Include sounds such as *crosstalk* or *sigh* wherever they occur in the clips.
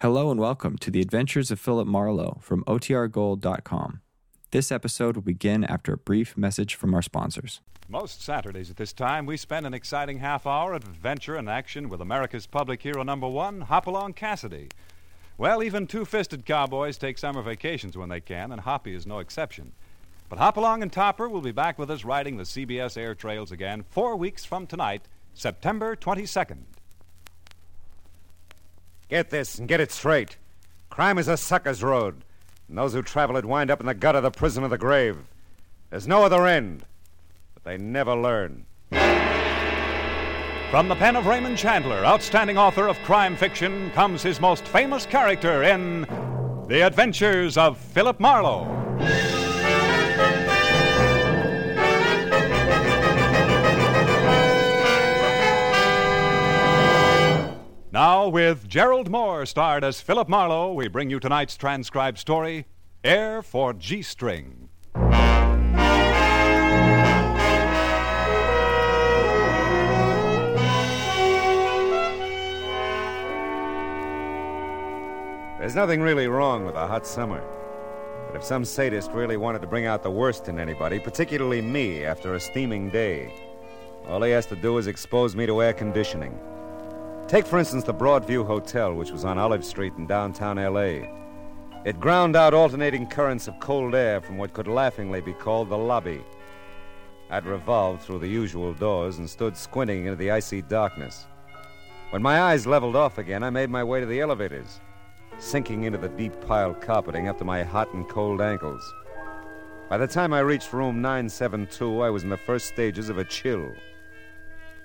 Hello and welcome to the Adventures of Philip Marlowe from OTRGold.com. This episode will begin after a brief message from our sponsors. Most Saturdays at this time, we spend an exciting half hour of adventure and action with America's public hero number one, Hopalong Cassidy. Well, even two fisted cowboys take summer vacations when they can, and Hoppy is no exception. But Hopalong and Topper will be back with us riding the CBS air trails again four weeks from tonight, September 22nd. Get this and get it straight. Crime is a sucker's road, and those who travel it wind up in the gut of the prison of the grave. There's no other end, but they never learn. From the pen of Raymond Chandler, outstanding author of crime fiction, comes his most famous character in The Adventures of Philip Marlowe. With Gerald Mohr starred as Philip Marlowe, we bring you tonight's transcribed story Heir for G String. There's nothing really wrong with a hot summer. But if some sadist really wanted to bring out the worst in anybody, particularly me, after a steaming day, all he has to do is expose me to air conditioning. Take, for instance, the Broadview Hotel, which was on Olive Street in downtown L.A. It ground out alternating currents of cold air from what could laughingly be called the lobby. I'd revolved through the usual doors and stood squinting into the icy darkness. When my eyes leveled off again, I made my way to the elevators, sinking into the deep piled carpeting up to my hot and cold ankles. By the time I reached room 972, I was in the first stages of a chill.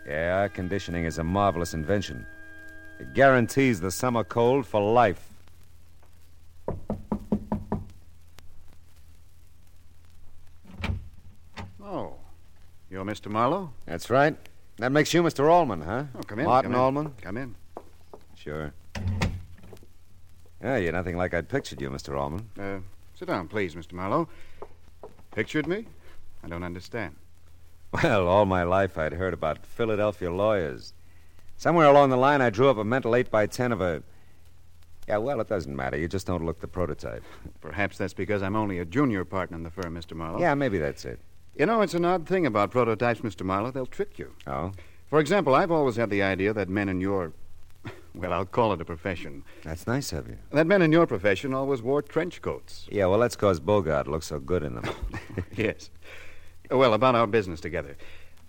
Yeah, air conditioning is a marvelous invention. It guarantees the summer cold for life. Oh, you're Mr. Marlowe? That's right. That makes you Mr. Allman, huh? Oh, come in. Martin come in. Allman? Come in. Sure. Yeah, you're nothing like I'd pictured you, Mr. Allman. Uh, sit down, please, Mr. Marlowe. Pictured me? I don't understand. Well, all my life I'd heard about Philadelphia lawyers. Somewhere along the line, I drew up a mental 8 by 10 of a. Yeah, well, it doesn't matter. You just don't look the prototype. *laughs* Perhaps that's because I'm only a junior partner in the firm, Mr. Marlowe. Yeah, maybe that's it. You know, it's an odd thing about prototypes, Mr. Marlowe. They'll trick you. Oh? For example, I've always had the idea that men in your. *laughs* Well, I'll call it a profession. That's nice of you. That men in your profession always wore trench coats. Yeah, well, that's because Bogart looks so good in them. *laughs* yes. Well, about our business together.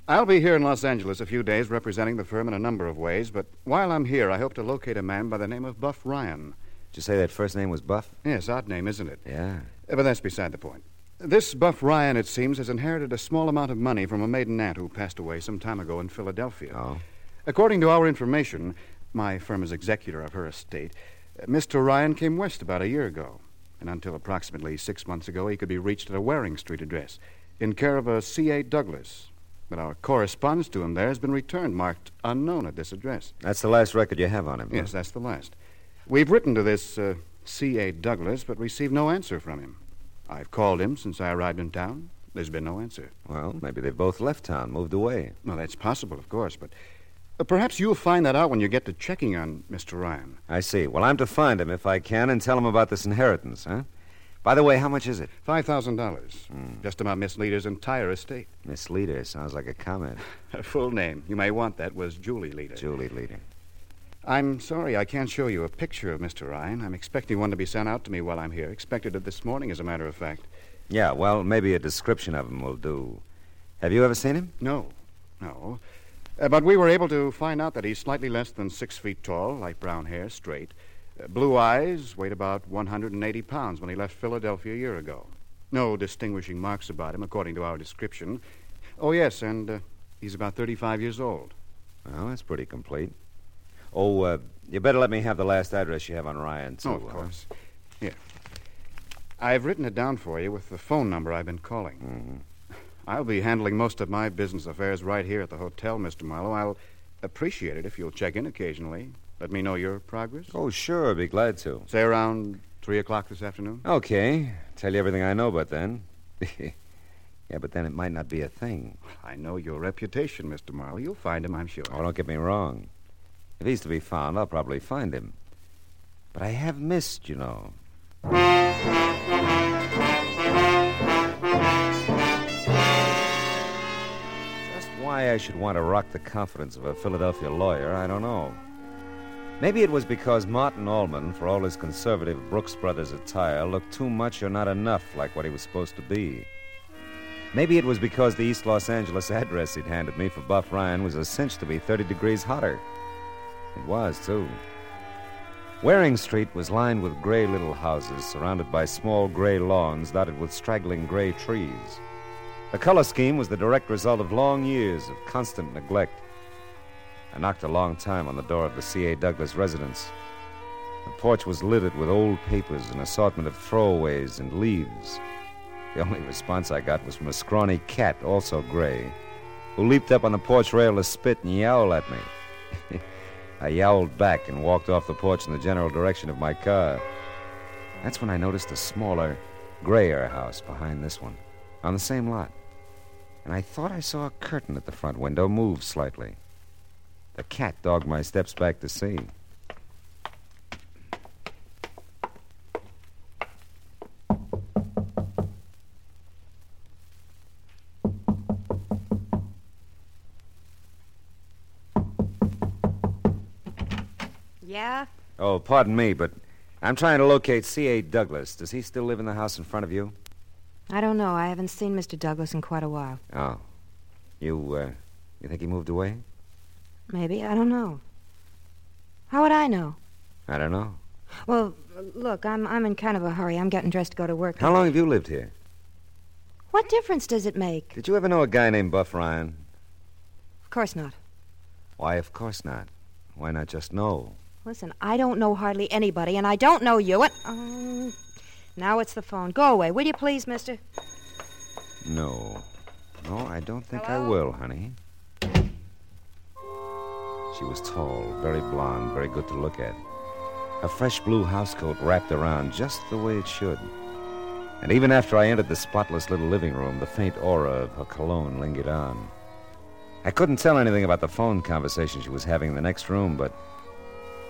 I'll be here in Los Angeles a few days representing the firm in a number of ways, but while I'm here, I hope to locate a man by the name of Buff Ryan. Did you say that first name was Buff? Yes, odd name, isn't it? Yeah. Uh, But that's beside the point. This Buff Ryan, it seems, has inherited a small amount of money from a maiden aunt who passed away some time ago in Philadelphia. Oh? According to our information, my firm is executor of her estate. uh, Mr. Ryan came west about a year ago, and until approximately six months ago, he could be reached at a Waring Street address in care of a C.A. Douglas. But our correspondence to him there has been returned, marked unknown at this address. That's the last record you have on him. huh? Yes, that's the last. We've written to this uh, C.A. Douglas, but received no answer from him. I've called him since I arrived in town. There's been no answer. Well, maybe they've both left town, moved away. Well, that's possible, of course, but uh, perhaps you'll find that out when you get to checking on Mr. Ryan. I see. Well, I'm to find him if I can and tell him about this inheritance, huh? By the way, how much is it? Five thousand dollars, just about Miss Leader's entire estate. Miss Leader sounds like a comment. Her *laughs* full name, you may want that, was Julie Leader. Julie Leader. I'm sorry I can't show you a picture of Mr. Ryan. I'm expecting one to be sent out to me while I'm here. Expected it this morning, as a matter of fact. Yeah, well, maybe a description of him will do. Have you ever seen him? No, no. Uh, but we were able to find out that he's slightly less than six feet tall, light brown hair, straight, blue eyes, weighed about 180 pounds when he left Philadelphia a year ago. No distinguishing marks about him, according to our description. Oh, yes, and uh, he's about 35 years old. Well, that's pretty complete. Oh, uh, you better let me have the last address you have on Ryan, too. oh, of huh? course. Here. I've written it down for you with the phone number I've been calling. Mhm. I'll be handling most of my business affairs right here at the hotel, Mr. Marlowe. I'll appreciate it if you'll check in occasionally. Let me know your progress. Oh, sure, I'd be glad to. Say around 3 o'clock this afternoon? Okay, tell you everything I know about then. *laughs* yeah, but then it might not be a thing. I know your reputation, Mr. Marlowe. You'll find him, I'm sure. Oh, don't get me wrong. If he's to be found, I'll probably find him. But I have missed, you know. Just why I should want to rock the confidence of a Philadelphia lawyer, I don't know. Maybe it was because Martin Allman, for all his conservative Brooks Brothers attire, looked too much or not enough like what he was supposed to be. Maybe it was because the East Los Angeles address he'd handed me for Buff Ryan was a cinch to be 30 degrees hotter. It was, too. Waring Street was lined with gray little houses surrounded by small gray lawns dotted with straggling gray trees. The color scheme was the direct result of long years of constant neglect. I knocked a long time on the door of the C.A. Douglas residence. The porch was littered with old papers, an assortment of throwaways and leaves. The only response I got was from a scrawny cat, also gray, who leaped up on the porch rail to spit and yowl at me. *laughs* I yowled back and walked off the porch in the general direction of my car. That's when I noticed a smaller, grayer house behind this one, on the same lot. And I thought I saw a curtain at the front window move slightly. The cat dogged my steps back to see. Yeah? Oh, pardon me, but I'm trying to locate C.A. Douglas. Does he still live in the house in front of you? I don't know. I haven't seen Mr. Douglas in quite a while. Oh. You, uh, you think he moved away? Maybe. I don't know. How would I know? I don't know. Well, look, I'm I'm in kind of a hurry. I'm getting dressed to go to work. How long have you lived here? What difference does it make? Did you ever know a guy named Buff Ryan? Of course not. Why, of course not. Why not just know? Listen, I don't know hardly anybody, and I don't know you. And um, now it's the phone. Go away, will you, please, Mister? No. No, I don't think I will, honey. She was tall, very blonde, very good to look at. A fresh blue housecoat wrapped around just the way it should. And even after I entered the spotless little living room, the faint aura of her cologne lingered on. I couldn't tell anything about the phone conversation she was having in the next room, but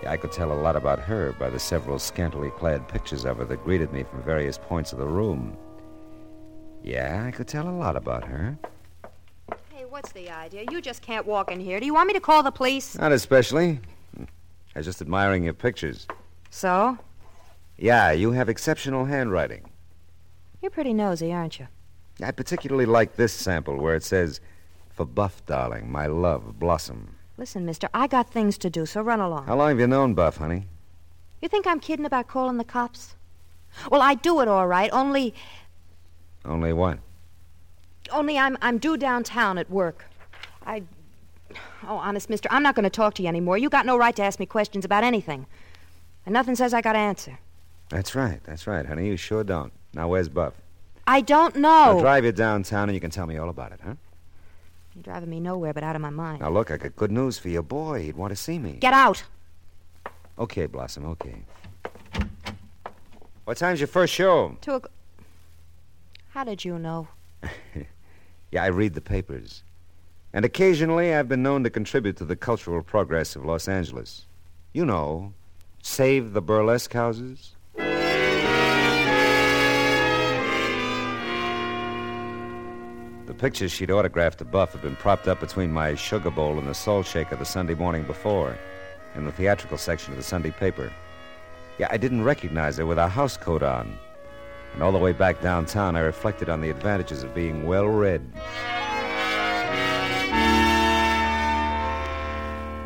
I could tell a lot about her by the several scantily clad pictures of her that greeted me from various points of the room. Yeah, I could tell a lot about her. What's the idea? You just can't walk in here. Do you want me to call the police? Not especially. I was just admiring your pictures. So? Yeah, you have exceptional handwriting. You're pretty nosy, aren't you? I particularly like this sample where it says, For Buff, darling, my love, Blossom. Listen, mister, I got things to do, so run along. How long have you known Buff, honey? You think I'm kidding about calling the cops? Well, I do it all right, only Only what? Only I'm I'm due downtown at work. I Oh, honest, mister, I'm not going to talk to you anymore. You got no right to ask me questions about anything. And nothing says I got to answer. That's right, that's right, honey. You sure don't. Now, where's Buff? I don't know. I'll drive you downtown and you can tell me all about it, huh? You're driving me nowhere but out of my mind. Now, look, I got good news for your boy. He'd want to see me. Get out. Okay, Blossom, okay. What time's your first show? Two o'clock. How did you know? *laughs* Yeah, I read the papers. And occasionally I've been known to contribute to the cultural progress of Los Angeles. You know, save the burlesque houses. The pictures she'd autographed to Buff had been propped up between my sugar bowl and the salt shaker the Sunday morning before, in the theatrical section of the Sunday paper. Yeah, I didn't recognize her with a house coat on. And all the way back downtown, I reflected on the advantages of being well read.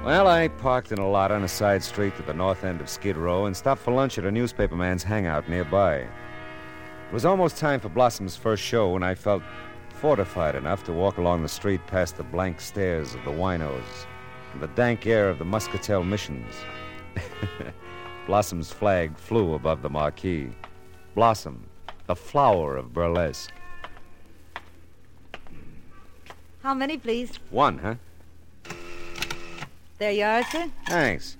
Well, I parked in a lot on a side street to the north end of Skid Row and stopped for lunch at a newspaperman's hangout nearby. It was almost time for Blossom's first show when I felt fortified enough to walk along the street past the blank stares of the winos and the dank air of the Muscatel missions. *laughs* Blossom's flag flew above the marquee. Blossom, the flower of burlesque. How many, please? One, huh? There you are, sir. Thanks.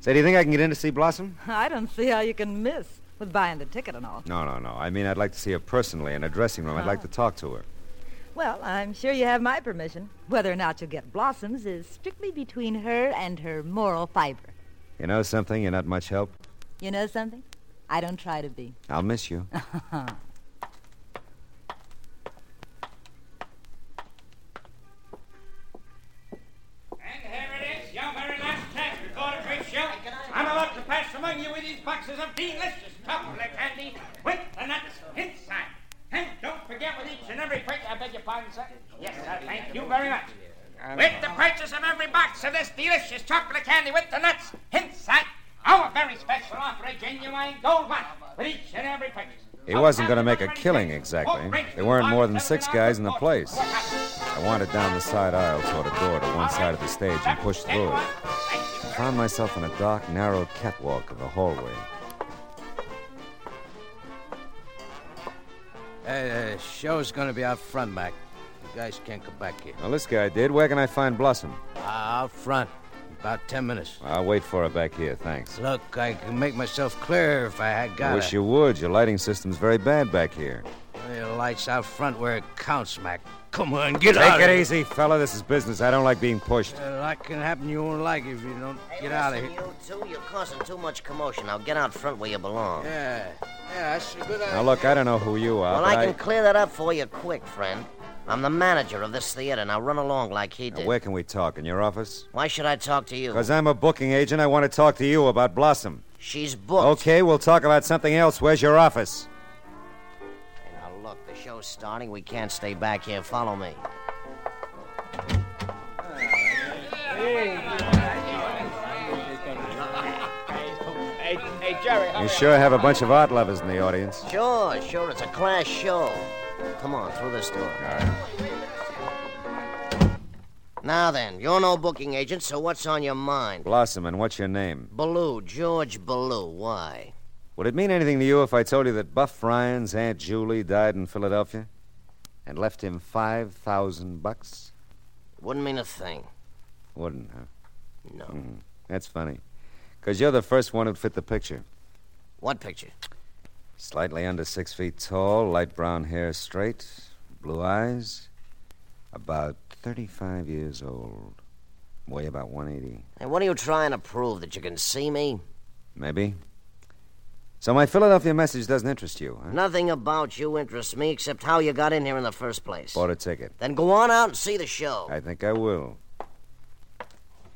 Say, do you think I can get in to see Blossom? *laughs* I don't see how you can miss with buying the ticket and all. No, no, no. I mean, I'd like to see her personally in a dressing room. I'd like ah. to talk to her. Well, I'm sure you have my permission. Whether or not you'll get blossoms is strictly between her and her moral fiber. You know something? You're not much help. You know something? I don't try to be. I'll miss you. *laughs* And here it is, your very last chance to call a great show. I'm about to pass among you with these boxes of delicious chocolate candy with the nuts inside. And don't forget with each and every purchase, I beg your pardon, sir. Yes, sir, thank you very much. With the purchase of every box of this delicious chocolate candy with the nuts inside, our very special offer, a gold watch with each and every purchase. He wasn't going to make a killing exactly. There weren't more than six guys in the place. I wandered down the side aisle toward a door to one side of the stage and pushed through it. I found myself on a dark, narrow catwalk of the hallway. Hey, the show's gonna be out front, Mac. You guys can't come back here. Well, this guy did. Where can I find Blossom? Uh, out front. About ten minutes. I'll wait for her back here, thanks. Look, I can make myself clear if I had got I wish you would. Your lighting system's very bad back here. The lights out front where it counts, Mac. Come on, get Take out Take it of easy, fella. This is business. I don't like being pushed. here. A lot can happen you won't like if you don't get out of here. You two, you're causing too much commotion. Now get out front where you belong. Yeah, yeah, that's a good idea. Now, look, I don't know who you are, well, but I can clear that up for you quick, friend. I'm the manager of this theater. Now run along like he Now, did. where can we talk? In your office? Why should I talk to you? Because I'm a booking agent. I want to talk to you about Blossom. She's booked. Okay, we'll talk about something else. Where's your office? Hey, now look, the show's starting. We can't stay back here. Follow me. Hey, hey, Jerry, You sure have a bunch of art lovers in the audience. Sure, sure. It's a class show. Come on, through this door. Now then, you're no booking agent, so what's on your mind? Blossom, and what's your name? Ballou, George Ballou. Why? Would it mean anything to you if I told you that Buff Ryan's Aunt Julie died in Philadelphia and left him 5,000 bucks? Wouldn't mean a thing. Wouldn't, huh? No. Mhm. That's funny. Because you're the first one who'd fit the picture. What picture? Slightly under six feet tall, light brown hair straight, blue eyes, about 35 years old, weigh about 180. Hey, what are you trying to prove? That you can see me? Maybe. So my Philadelphia message doesn't interest you, huh? Nothing about you interests me except how you got in here in the first place. Bought a ticket. Then go on out and see the show. I think I will.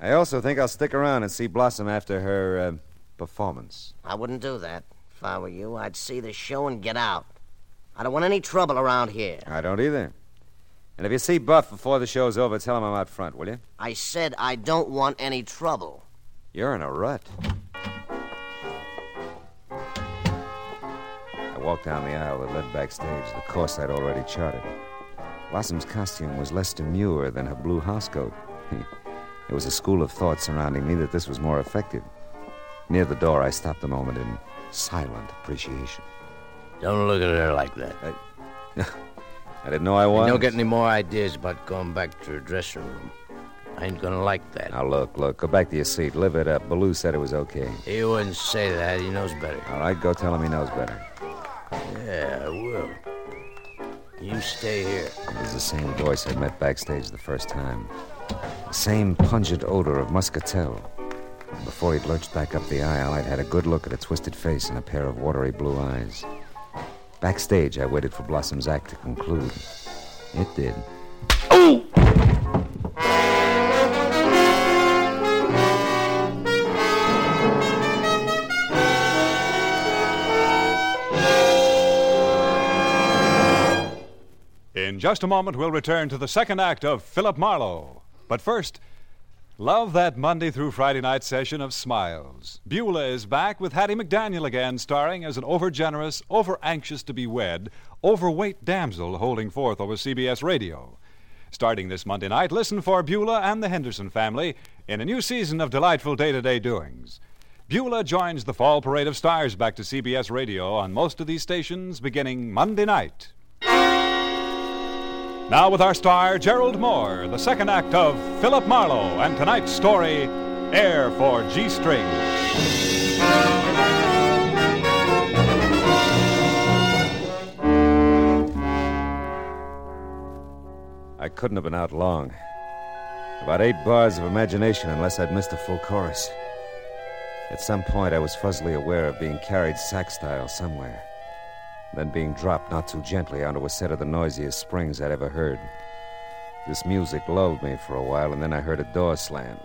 I also think I'll stick around and see Blossom after her uh, performance. I wouldn't do that. If I were you, I'd see the show and get out. I don't want any trouble around here. I don't either. And if you see Buff before the show's over, tell him I'm out front, will you? I said I don't want any trouble. You're in a rut. I walked down the aisle that led backstage, the course I'd already charted. Blossom's costume was less demure than her blue housecoat. *laughs* There was a school of thought surrounding me that this was more effective. Near the door, I stopped a moment in silent appreciation. Don't look at her like that. I *laughs* didn't know I was. You don't get any more ideas about going back to her dressing room. I ain't gonna like that. Now, look, look, go back to your seat. Live it up. Ballou said it was okay. He wouldn't say that. He knows better. All right, go tell him he knows better. Yeah, I will. You stay here. It was the same voice I met backstage the first time. The same pungent odor of muscatel. And before he'd lurched back up the aisle, I'd had a good look at a twisted face and a pair of watery blue eyes. Backstage, I waited for Blossom's act to conclude. It did. In just a moment, we'll return to the second act of Philip Marlowe. But first, love that Monday through Friday night session of Smiles. Beulah is back with Hattie McDaniel again, starring as an overgenerous, over anxious to be wed, overweight damsel holding forth over CBS radio. Starting this Monday night, listen for Beulah and the Henderson family in a new season of delightful day to day doings. Beulah joins the fall parade of stars back to CBS radio on most of these stations beginning Monday night. Now, with our star, Gerald Mohr, the second act of Philip Marlowe, and tonight's story, Heir for G String. I couldn't have been out long. About eight bars of imagination, unless I'd missed a full chorus. At some point, I was fuzzily aware of being carried sack style somewhere, then being dropped not too gently onto a set of the noisiest springs I'd ever heard. This music lulled me for a while, and then I heard a door slam.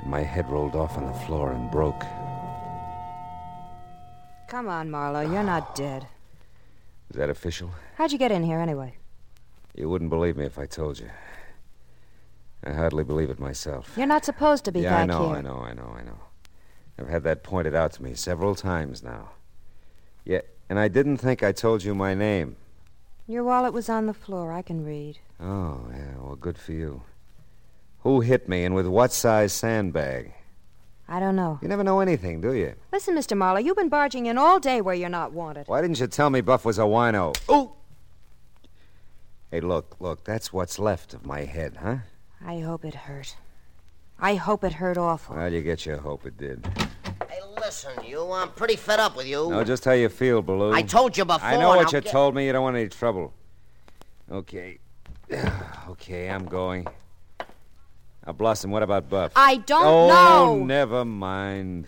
And my head rolled off on the floor and broke. Come on, Marlowe. You're not ah. dead. Is that official? How'd you get in here anyway? You wouldn't believe me if I told you. I hardly believe it myself. You're not supposed to be yeah, back I know, here. I know, I know, I know. I've had that pointed out to me several times now. Yeah, and I didn't think I told you my name. Your wallet was on the floor. I can read. Oh, yeah, well, good for you. Who hit me and with what size sandbag? I don't know. You never know anything, do you? Listen, Mr. Marlowe, you've been barging in all day where you're not wanted. Why didn't you tell me Buff was a wino? Oh! Hey, look, look, that's what's left of my head, huh? I hope it hurt. I hope it hurt awful. Well, you get your hope it did. Hey, listen, you. I'm pretty fed up with you. Know just how you feel, Ballou. I told you before. I know what now you get- told me. You don't want any trouble. Okay. *sighs* okay, I'm going. Now, Blossom, what about Buff? I don't oh, know. never mind.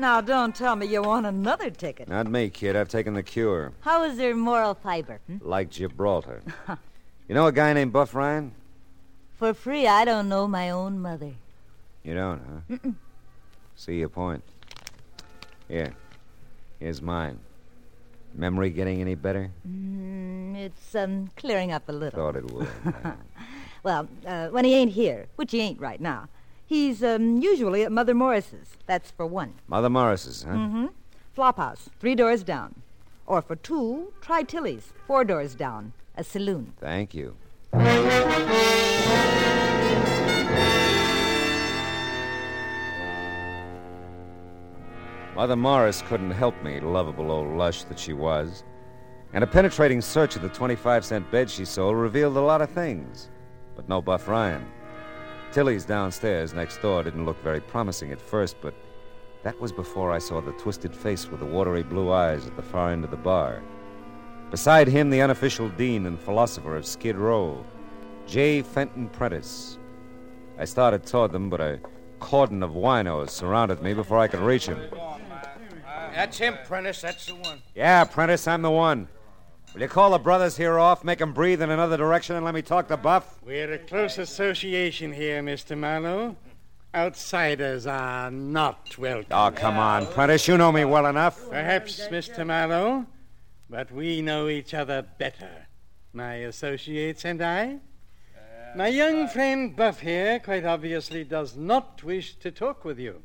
Now, don't tell me you want another ticket. Not me, kid. I've taken the cure. How is your moral fiber? hmm? Like Gibraltar. *laughs* you know a guy named Buff Ryan? For free, I don't know my own mother. You don't, huh? See your point. Here. Here's mine. Memory getting any better? Mm, it's um, clearing up a little. Thought it would. *laughs* Well, uh, when he ain't here, which he ain't right now, he's um, usually at Mother Morris's. That's for one. Mother Morris's, huh? Mm-hmm. Flophouse, three doors down. Or for two, try Tilly's, four doors down, a saloon. Thank you. Mother Morris couldn't help me, lovable old lush that she was. And a penetrating search of the 25 cent bed she sold revealed a lot of things, but no Buff Ryan. Tilly's downstairs next door didn't look very promising at first, but that was before I saw the twisted face with the watery blue eyes at the far end of the bar. Beside him, the unofficial dean and philosopher of Skid Row, J. Fenton Prentice. I started toward them, but a cordon of winos surrounded me before I could reach him. That's him, Prentice. That's the one. Yeah, Prentice, I'm the one. Will you call the brothers here off, make 'em breathe in another direction, and let me talk to Buff? We're a close association here, Mr. Marlowe. Outsiders are not welcome. Oh, come on, Prentice. You know me well enough. Perhaps, Mr. Marlowe, but we know each other better. My associates and I. My young friend Buff here quite obviously does not wish to talk with you.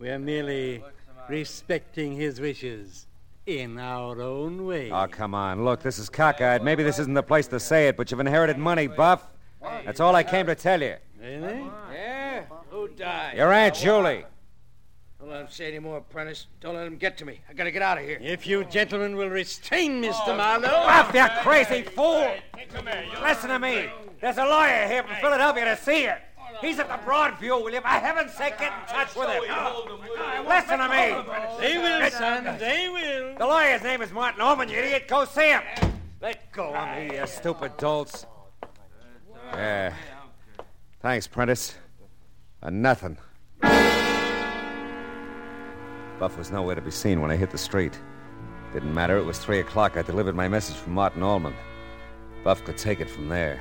We're merely respecting his wishes in our own way. Oh, come on. Look, this is cockeyed. Maybe this isn't the place to say it, but you've inherited money, Buff. That's all I came to tell you. Really? Yeah? Who died? Your Aunt Julie. Don't let him say any more, Prentice. Don't let him get to me. I gotta get out of here. If you gentlemen will restrain Mr. Marlowe. Buff, you crazy fool! Listen to me. There's a lawyer here from Philadelphia to see you. He's at the Broadview. Will you, for heaven's sake, get in touch with him? Listen to me. They will, son. They will. The lawyer's name is Martin Allman, you idiot. Go see him. Let go of me, you stupid dolts. Yeah. Thanks, Prentice. A nothing. Buff was nowhere to be seen when I hit the street. Didn't matter. It was three o'clock. I delivered my message from Martin Allman. Buff could take it from there.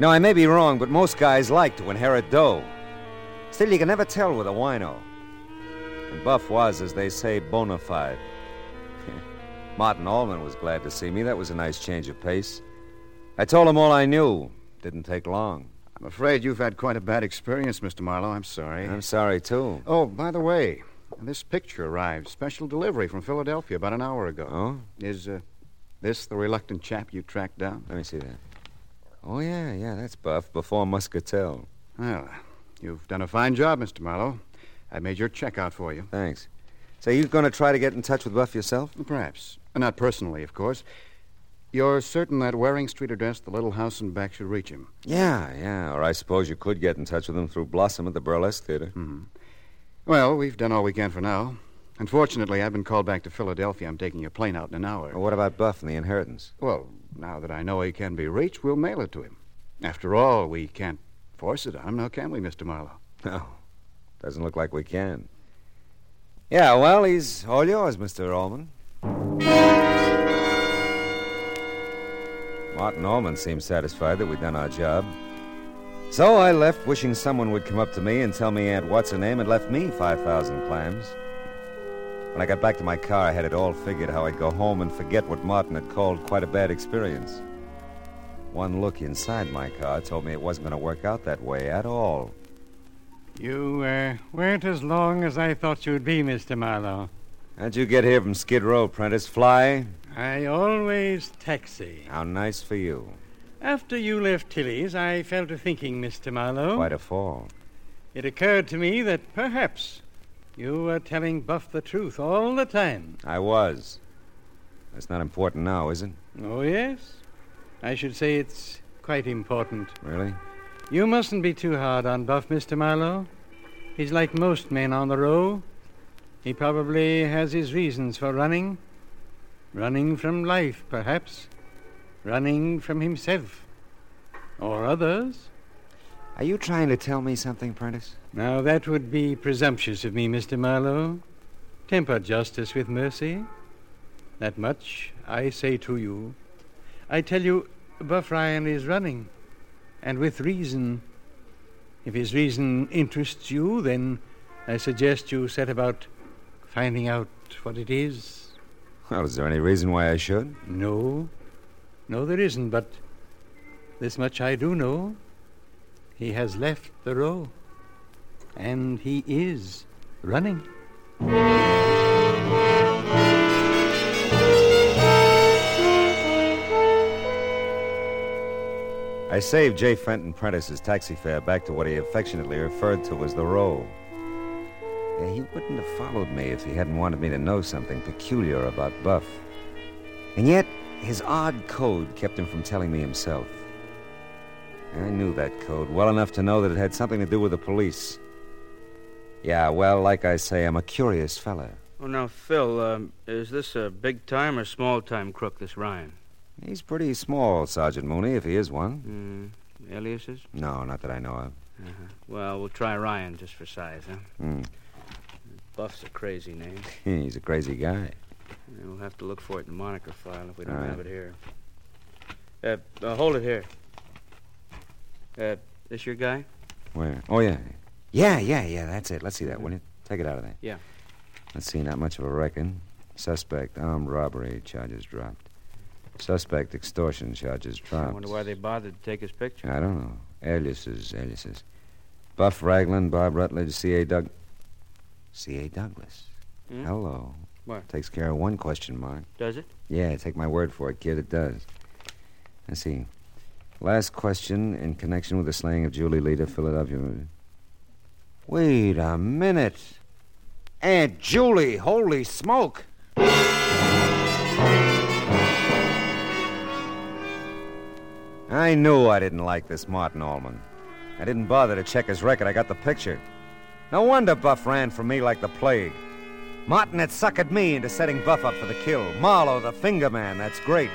Now, I may be wrong, but most guys like to inherit dough. Still, you can never tell with a wino. And Buff was, as they say, bona fide. *laughs* Martin Allman was glad to see me. That was a nice change of pace. I told him all I knew. Didn't take long. I'm afraid you've had quite a bad experience, Mr. Marlowe. I'm sorry. I'm sorry, too. Oh, by the way, this picture arrived. Special delivery from Philadelphia about an hour ago. Oh? Is uh, this the reluctant chap you tracked down? Let me see that. Oh, yeah, yeah, that's Buff, before Muscatel. Well, you've done a fine job, Mr. Marlowe. I made your check out for you. Thanks. So you're going to try to get in touch with Buff yourself? Perhaps. Not personally, of course. You're certain that Waring Street address, the little house in back, should reach him? Yeah, yeah. Or I suppose you could get in touch with him through Blossom at the Burlesque Theater. Mm-hmm. Well, we've done all we can for now. Unfortunately, I've been called back to Philadelphia. I'm taking a plane out in an hour. Well, what about Buff and the inheritance? Well, now that I know he can be reached, we'll mail it to him. After all, we can't force it on him, now can we, Mr. Marlowe? No. Doesn't look like we can. Yeah, well, he's all yours, Mr. Allman. Martin Allman seemed satisfied that we'd done our job. So I left wishing someone would come up to me and tell me Aunt What's Her Name had left me 5,000 clams. When I got back to my car, I had it all figured how I'd go home and forget what Martin had called quite a bad experience. One look inside my car told me it wasn't going to work out that way at all. You uh, weren't as long as I thought you'd be, Mr. Marlowe. How'd you get here from Skid Row, Prentice? Fly? I always taxi. How nice for you. After you left Tilly's, I fell to thinking, Mr. Marlowe. Quite a fall. It occurred to me that perhaps you were telling Buff the truth all the time. I was. That's not important now, is it? Oh, yes. I should say it's quite important. Really? You mustn't be too hard on Buff, Mr. Marlowe. He's like most men on the row. He probably has his reasons for running. Running from life, perhaps. Running from himself. Or others. Are you trying to tell me something, Prentice? Now, that would be presumptuous of me, Mr. Marlowe. Temper justice with mercy. That much I say to you. I tell you, Buff Ryan is running, and with reason. If his reason interests you, then I suggest you set about finding out what it is. Well, is there any reason why I should? No. No, there isn't, but this much I do know. He has left the row, and he is running. I saved J. Fenton Prentice's taxi fare back to what he affectionately referred to as the row. Yeah, he wouldn't have followed me if he hadn't wanted me to know something peculiar about Buff. And yet, his odd code kept him from telling me himself. I knew that code well enough to know that it had something to do with the police. Yeah, well, like I say, I'm a curious fella. Oh, now, Phil, um, is this a big time or small time crook, this Ryan? He's pretty small, Sergeant Mooney, if he is one. Mm, aliases? No, not that I know of. Uh-huh. Well, we'll try Ryan just for size, huh? Hmm. Buff's a crazy name. *laughs* He's a crazy guy. We'll have to look for it in the moniker file if we don't right. have it here. Uh, uh, hold it here. Uh, this your guy? Where? Oh, yeah. Yeah, yeah, yeah, that's it. Let's see that, will you? Take it out of there. Yeah. Let's see, not much of a record. Suspect, armed robbery charges dropped. Suspect, extortion charges dropped. I wonder why they bothered to take his picture. I don't know. Aliases, aliases. Buff Ragland, Bob Rutledge, C.A. Doug... C.A. Douglas. Hmm? Hello. What? Takes care of one question mark. Does it? Yeah, take my word for it, kid, it does. Let's see. Last question in connection with the slaying of Julie to Philadelphia. Wait a minute. Aunt Julie, holy smoke. I knew I didn't like this Martin Allman. I didn't bother to check his record. I got the picture. No wonder Buff ran from me like the plague. Martin had suckered me into setting Buff up for the kill. Marlowe, the finger man, that's great.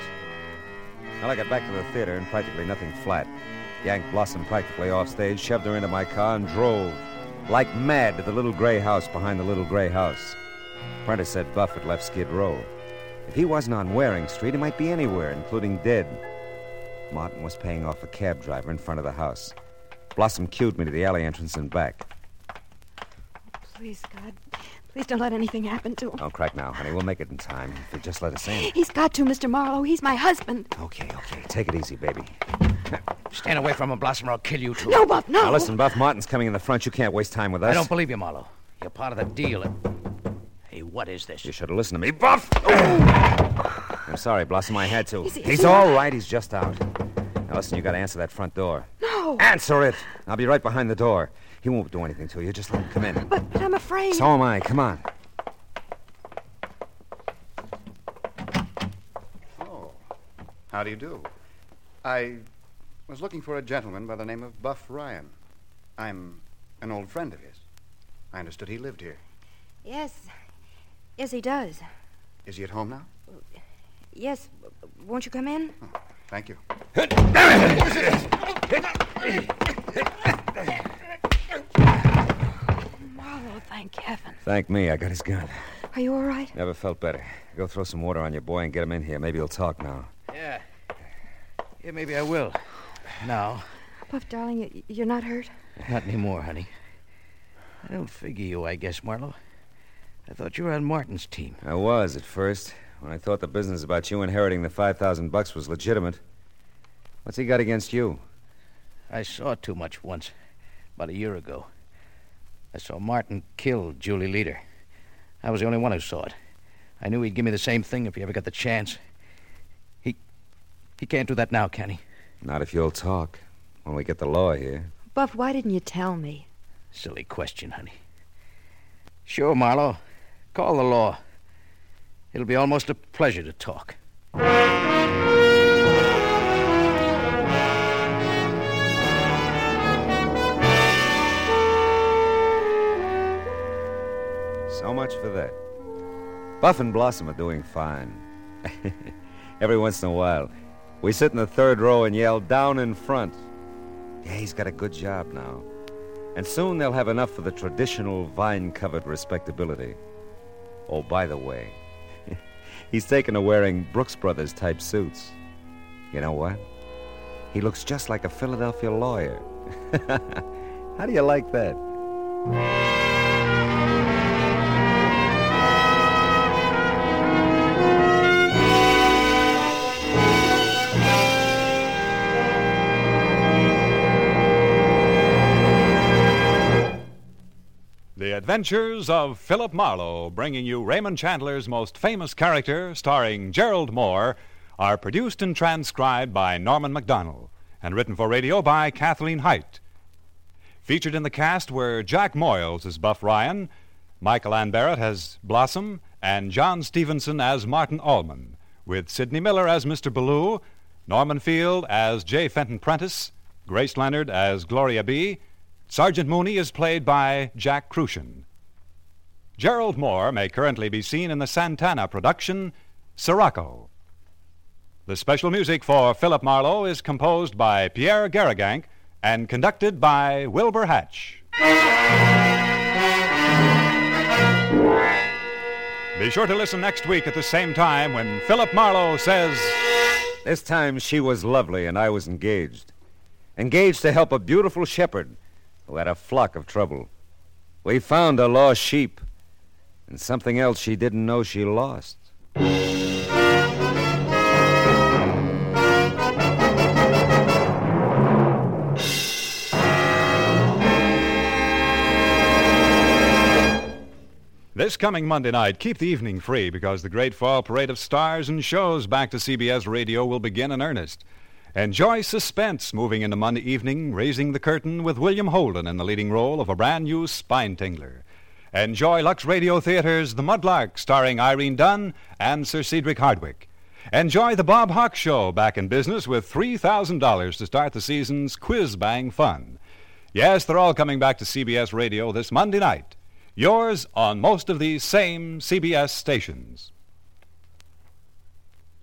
Well, I got back to the theater and practically nothing flat. Yanked Blossom practically off stage, shoved her into my car, and drove, like mad, to the little gray house behind the little gray house. Prentice said Buff had left Skid Row. If he wasn't on Waring Street, he might be anywhere, including dead. Martin was paying off a cab driver in front of the house. Blossom cued me to the alley entrance and back. Please, God. Please don't let anything happen to him. Don't crack now, honey. We'll make it in time. If you just let us in. He's got to, Mr. Marlowe. He's my husband. Okay, okay. Take it easy, baby. Stand away from him, Blossom, or I'll kill you too. No, Buff, no. Now listen, Buff Martin's coming in the front. You can't waste time with us. I don't believe you, Marlowe. You're part of the deal. Hey, what is this? You should have listened to me, Buff. *coughs* I'm sorry, Blossom. I had to. Is he- is he's he- all right. He's just out. Now listen, you got to answer that front door. No. Answer it. I'll be right behind the door. He won't do anything to you. Just let him come in. But, but I'm afraid. So am I. Come on. Oh, how do you do? I was looking for a gentleman by the name of Buff Ryan. I'm an old friend of his. I understood he lived here. Yes. Yes, he does. Is he at home now? Yes. Won't you come in? Oh, thank you. Marlowe, thank heaven. Thank me, I got his gun. Are you all right? Never felt better. Go throw some water on your boy and get him in here. Maybe he'll talk now. Yeah. Yeah, maybe I will. Now. Buff, darling, you, you're not hurt? Not anymore, honey. I don't figure you, I guess, Marlowe. I thought you were on Martin's team. I was at first, when I thought the business about you inheriting the 5,000 bucks was legitimate. What's he got against you? I saw it too much once, about a year ago. I saw Martin kill Julie Leader. I was the only one who saw it. I knew he'd give me the same thing if he ever got the chance. He. he can't do that now, can he? Not if you'll talk. When we get the law here. Buff, why didn't you tell me? Silly question, honey. Sure, Marlowe. Call the law. It'll be almost a pleasure to talk. So much for that. Buff and Blossom are doing fine. *laughs* Every once in a while, we sit in the third row and yell, down in front. Yeah, he's got a good job now. And soon they'll have enough for the traditional vine covered respectability. Oh, by the way, *laughs* he's taken to wearing Brooks Brothers type suits. You know what? He looks just like a Philadelphia lawyer. *laughs* How do you like that? Adventures of Philip Marlowe, bringing you Raymond Chandler's most famous character, starring Gerald Mohr, are produced and transcribed by Norman Macdonnell and written for radio by Kathleen Hite. Featured in the cast were Jack Moyles as Buff Ryan, Michael Ann Barrett as Blossom, and John Stevenson as Martin Allman, with Sidney Miller as Mr. Ballou, Norman Field as J. Fenton Prentice, Grace Leonard as Gloria B., Sergeant Mooney is played by Jack Kruschen. Gerald Mohr may currently be seen in the Santana production, Sirocco. The special music for Philip Marlowe is composed by Pierre Garrigank and conducted by Wilbur Hatch. Be sure to listen next week at the same time when Philip Marlowe says. This time she was lovely and I was engaged. Engaged to help a beautiful shepherd who had a flock of trouble. We found a lost sheep and something else she didn't know she lost. This coming Monday night, keep the evening free because the great fall parade of stars and shows back to CBS Radio will begin in earnest. Enjoy suspense moving into Monday evening, raising the curtain with William Holden in the leading role of a brand new spine tingler. Enjoy Lux Radio Theater's The Mudlark, starring Irene Dunne and Sir Cedric Hardwicke. Enjoy the Bob Hawk Show back in business with $3,000 to start the season's Quiz Bang fun. Yes, they're all coming back to CBS Radio this Monday night. Yours on most of these same CBS stations.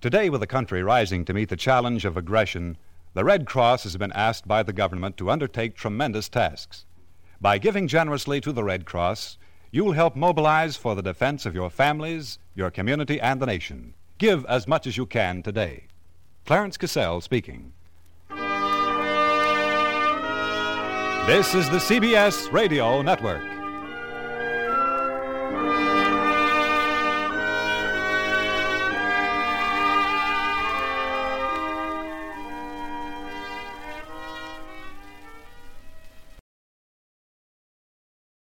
Today, with the country rising to meet the challenge of aggression, the Red Cross has been asked by the government to undertake tremendous tasks. By giving generously to the Red Cross, you'll help mobilize for the defense of your families, your community, and the nation. Give as much as you can today. Clarence Cassell speaking. This is the CBS Radio Network.